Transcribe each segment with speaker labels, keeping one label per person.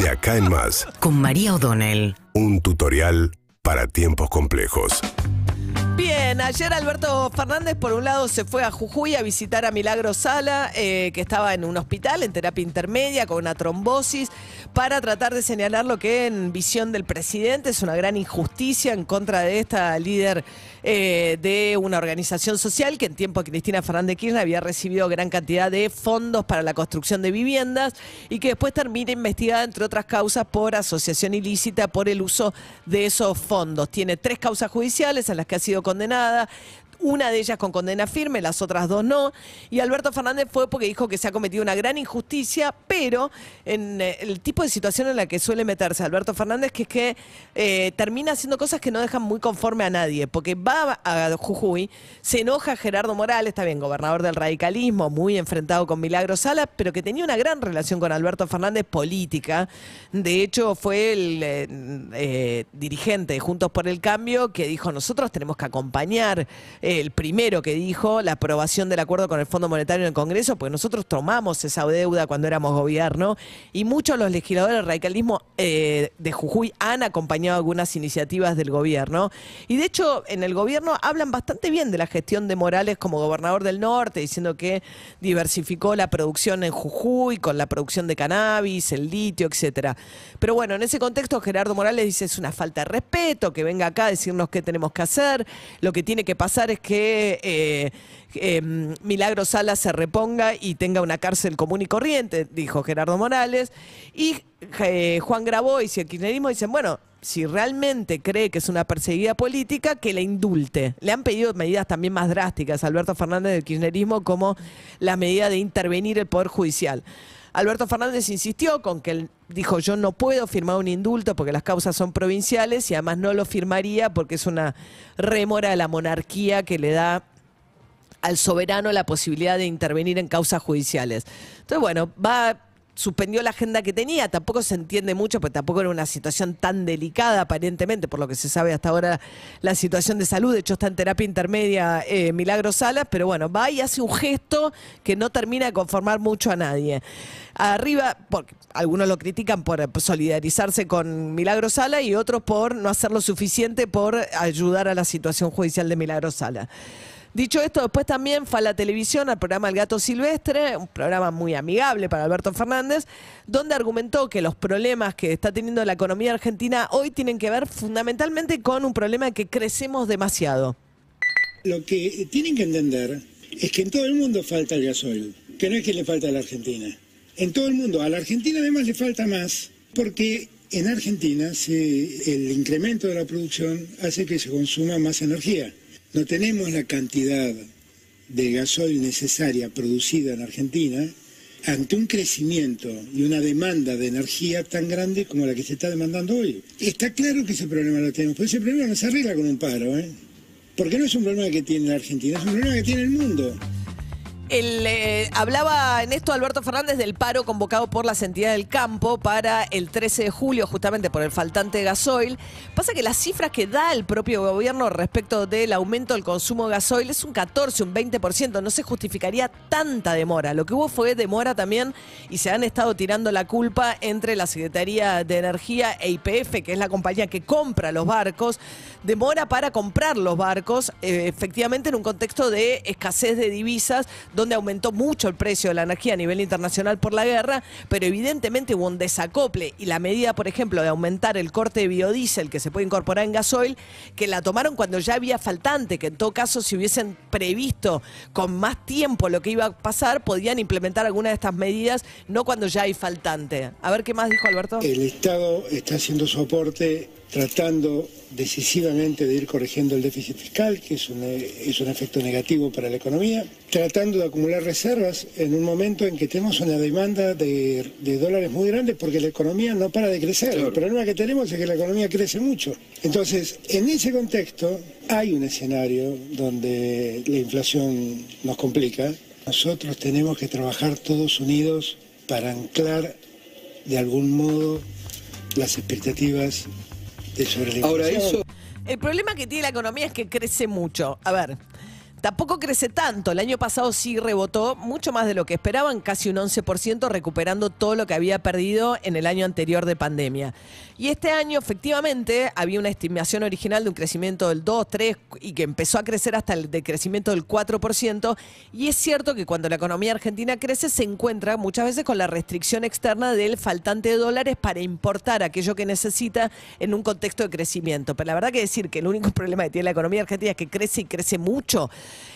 Speaker 1: De acá en más,
Speaker 2: con María O'Donnell.
Speaker 1: un tutorial para tiempos complejos.
Speaker 3: Ayer Alberto Fernández por un lado se fue a Jujuy a visitar a Milagro Sala, eh, que estaba en un hospital en terapia intermedia con una trombosis, para tratar de señalar lo que en visión del presidente es una gran injusticia en contra de esta líder eh, de una organización social que en tiempo de Cristina Fernández Kirchner había recibido gran cantidad de fondos para la construcción de viviendas y que después termina investigada, entre otras causas, por asociación ilícita por el uso de esos fondos. Tiene tres causas judiciales en las que ha sido condenada nada. Una de ellas con condena firme, las otras dos no. Y Alberto Fernández fue porque dijo que se ha cometido una gran injusticia, pero en eh, el tipo de situación en la que suele meterse Alberto Fernández, que es que eh, termina haciendo cosas que no dejan muy conforme a nadie, porque va a Jujuy, se enoja Gerardo Morales, bien, gobernador del radicalismo, muy enfrentado con Milagro Sala, pero que tenía una gran relación con Alberto Fernández política. De hecho, fue el eh, dirigente de Juntos por el Cambio que dijo, nosotros tenemos que acompañar, el primero que dijo la aprobación del acuerdo con el Fondo Monetario en el Congreso, porque nosotros tomamos esa deuda cuando éramos gobierno y muchos los legisladores del radicalismo eh, de Jujuy han acompañado algunas iniciativas del gobierno. Y de hecho, en el gobierno hablan bastante bien de la gestión de Morales como gobernador del norte, diciendo que diversificó la producción en Jujuy con la producción de cannabis, el litio, etcétera. Pero bueno, en ese contexto Gerardo Morales dice es una falta de respeto que venga acá a decirnos qué tenemos que hacer. Lo que tiene que pasar es que eh, eh, Milagro Sala se reponga y tenga una cárcel común y corriente, dijo Gerardo Morales. Y eh, Juan Grabois y el kirchnerismo dicen, bueno, si realmente cree que es una perseguida política, que la indulte. Le han pedido medidas también más drásticas a Alberto Fernández del kirchnerismo, como la medida de intervenir el Poder Judicial. Alberto Fernández insistió con que él dijo yo no puedo firmar un indulto porque las causas son provinciales y además no lo firmaría porque es una rémora de la monarquía que le da al soberano la posibilidad de intervenir en causas judiciales. Entonces, bueno, va suspendió la agenda que tenía, tampoco se entiende mucho, porque tampoco era una situación tan delicada aparentemente, por lo que se sabe hasta ahora la situación de salud, de hecho está en terapia intermedia eh, Milagro Salas, pero bueno, va y hace un gesto que no termina de conformar mucho a nadie. Arriba, porque algunos lo critican por solidarizarse con Milagro Sala y otros por no hacer lo suficiente por ayudar a la situación judicial de Milagro Sala. Dicho esto, después también fue a la televisión al programa El Gato Silvestre, un programa muy amigable para Alberto Fernández, donde argumentó que los problemas que está teniendo la economía argentina hoy tienen que ver fundamentalmente con un problema que crecemos demasiado.
Speaker 4: Lo que tienen que entender es que en todo el mundo falta el gasoil, que no es que le falta a la Argentina. En todo el mundo, a la Argentina además le falta más, porque en Argentina se- el incremento de la producción hace que se consuma más energía. No tenemos la cantidad de gasoil necesaria producida en Argentina ante un crecimiento y una demanda de energía tan grande como la que se está demandando hoy. Está claro que ese problema lo tenemos, pero ese problema no se arregla con un paro, ¿eh? Porque no es un problema que tiene la Argentina, es un problema que tiene el mundo.
Speaker 3: Eh, hablaba en esto Alberto Fernández del paro convocado por las entidades del campo para el 13 de julio, justamente por el faltante gasoil. Pasa que las cifras que da el propio gobierno respecto del aumento del consumo de gasoil es un 14, un 20%. No se justificaría tanta demora. Lo que hubo fue demora también y se han estado tirando la culpa entre la Secretaría de Energía e IPF, que es la compañía que compra los barcos. Demora para comprar los barcos, eh, efectivamente en un contexto de escasez de divisas, donde aumentó mucho el precio de la energía a nivel internacional por la guerra, pero evidentemente hubo un desacople y la medida, por ejemplo, de aumentar el corte de biodiesel que se puede incorporar en gasoil, que la tomaron cuando ya había faltante, que en todo caso si hubiesen previsto con más tiempo lo que iba a pasar, podían implementar alguna de estas medidas, no cuando ya hay faltante. A ver qué más dijo Alberto.
Speaker 4: El Estado está haciendo su aporte tratando decisivamente de ir corrigiendo el déficit fiscal, que es un, es un efecto negativo para la economía, tratando de acumular reservas en un momento en que tenemos una demanda de, de dólares muy grande porque la economía no para de crecer. El problema que tenemos es que la economía crece mucho. Entonces, en ese contexto hay un escenario donde la inflación nos complica. Nosotros tenemos que trabajar todos unidos para anclar de algún modo las expectativas de sobre la
Speaker 5: Ahora, eso
Speaker 3: El problema que tiene la economía es que crece mucho. A ver, tampoco crece tanto. El año pasado sí rebotó mucho más de lo que esperaban, casi un 11%, recuperando todo lo que había perdido en el año anterior de pandemia. Y este año, efectivamente, había una estimación original de un crecimiento del 2, 3 y que empezó a crecer hasta el de crecimiento del 4%. Y es cierto que cuando la economía argentina crece, se encuentra muchas veces con la restricción externa del faltante de dólares para importar aquello que necesita en un contexto de crecimiento. Pero la verdad que decir que el único problema que tiene la economía argentina es que crece y crece mucho.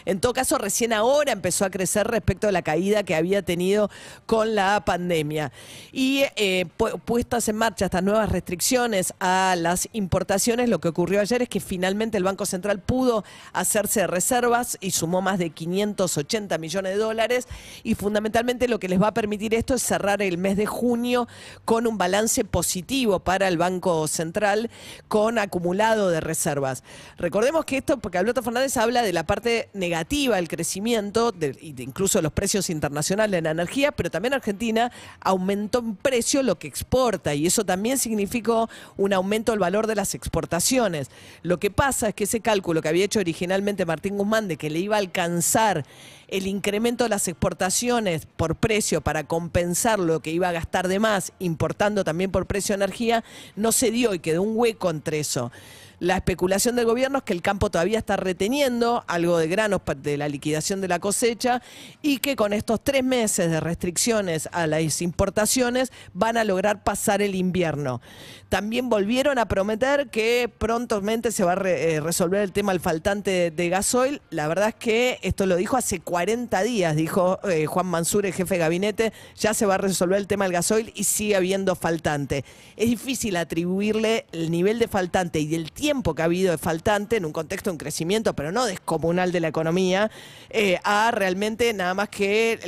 Speaker 3: En todo caso, recién ahora empezó a crecer respecto a la caída que había tenido con la pandemia. Y eh, puestas en marcha estas nuevas restricciones a las importaciones, lo que ocurrió ayer es que finalmente el Banco Central pudo hacerse reservas y sumó más de 580 millones de dólares. Y fundamentalmente lo que les va a permitir esto es cerrar el mes de junio con un balance positivo para el Banco Central con acumulado de reservas. Recordemos que esto, porque Alberto Fernández habla de la parte negativa del crecimiento, de, incluso los precios internacionales de la energía, pero también Argentina aumentó en precio lo que exporta y eso también significó un aumento del valor de las exportaciones. Lo que pasa es que ese cálculo que había hecho originalmente Martín Guzmán de que le iba a alcanzar el incremento de las exportaciones por precio para compensar lo que iba a gastar de más, importando también por precio de energía, no se dio y quedó un hueco entre eso. La especulación del gobierno es que el campo todavía está reteniendo algo de granos de la liquidación de la cosecha y que con estos tres meses de restricciones a las importaciones van a lograr pasar el invierno. También volvieron a prometer que prontamente se va a eh, resolver el tema del faltante de gasoil. La verdad es que esto lo dijo hace 40 días, dijo eh, Juan Mansur, el jefe de gabinete, ya se va a resolver el tema del gasoil y sigue habiendo faltante. Es difícil atribuirle el nivel de faltante y el tiempo tiempo que ha habido de faltante en un contexto de un crecimiento, pero no descomunal de la economía, eh, a realmente nada más que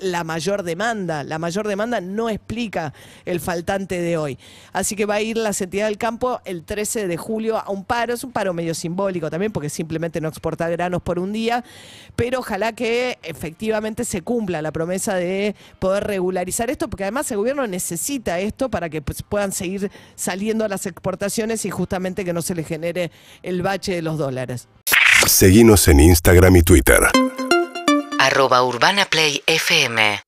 Speaker 3: la, mayor demanda. La mayor demanda no explica el faltante de hoy. Así que va a ir la entidad del campo el 13 de julio a un paro. Es un paro medio simbólico también, porque simplemente no exporta granos por un día, pero ojalá que efectivamente se cumpla la promesa de poder regularizar esto, porque además el gobierno necesita esto para que pues, puedan seguir saliendo a las exportaciones y justamente que no se le genere el bache de los dólares.
Speaker 1: Seguimos en Instagram y Twitter.
Speaker 2: Arroba Urbana Play FM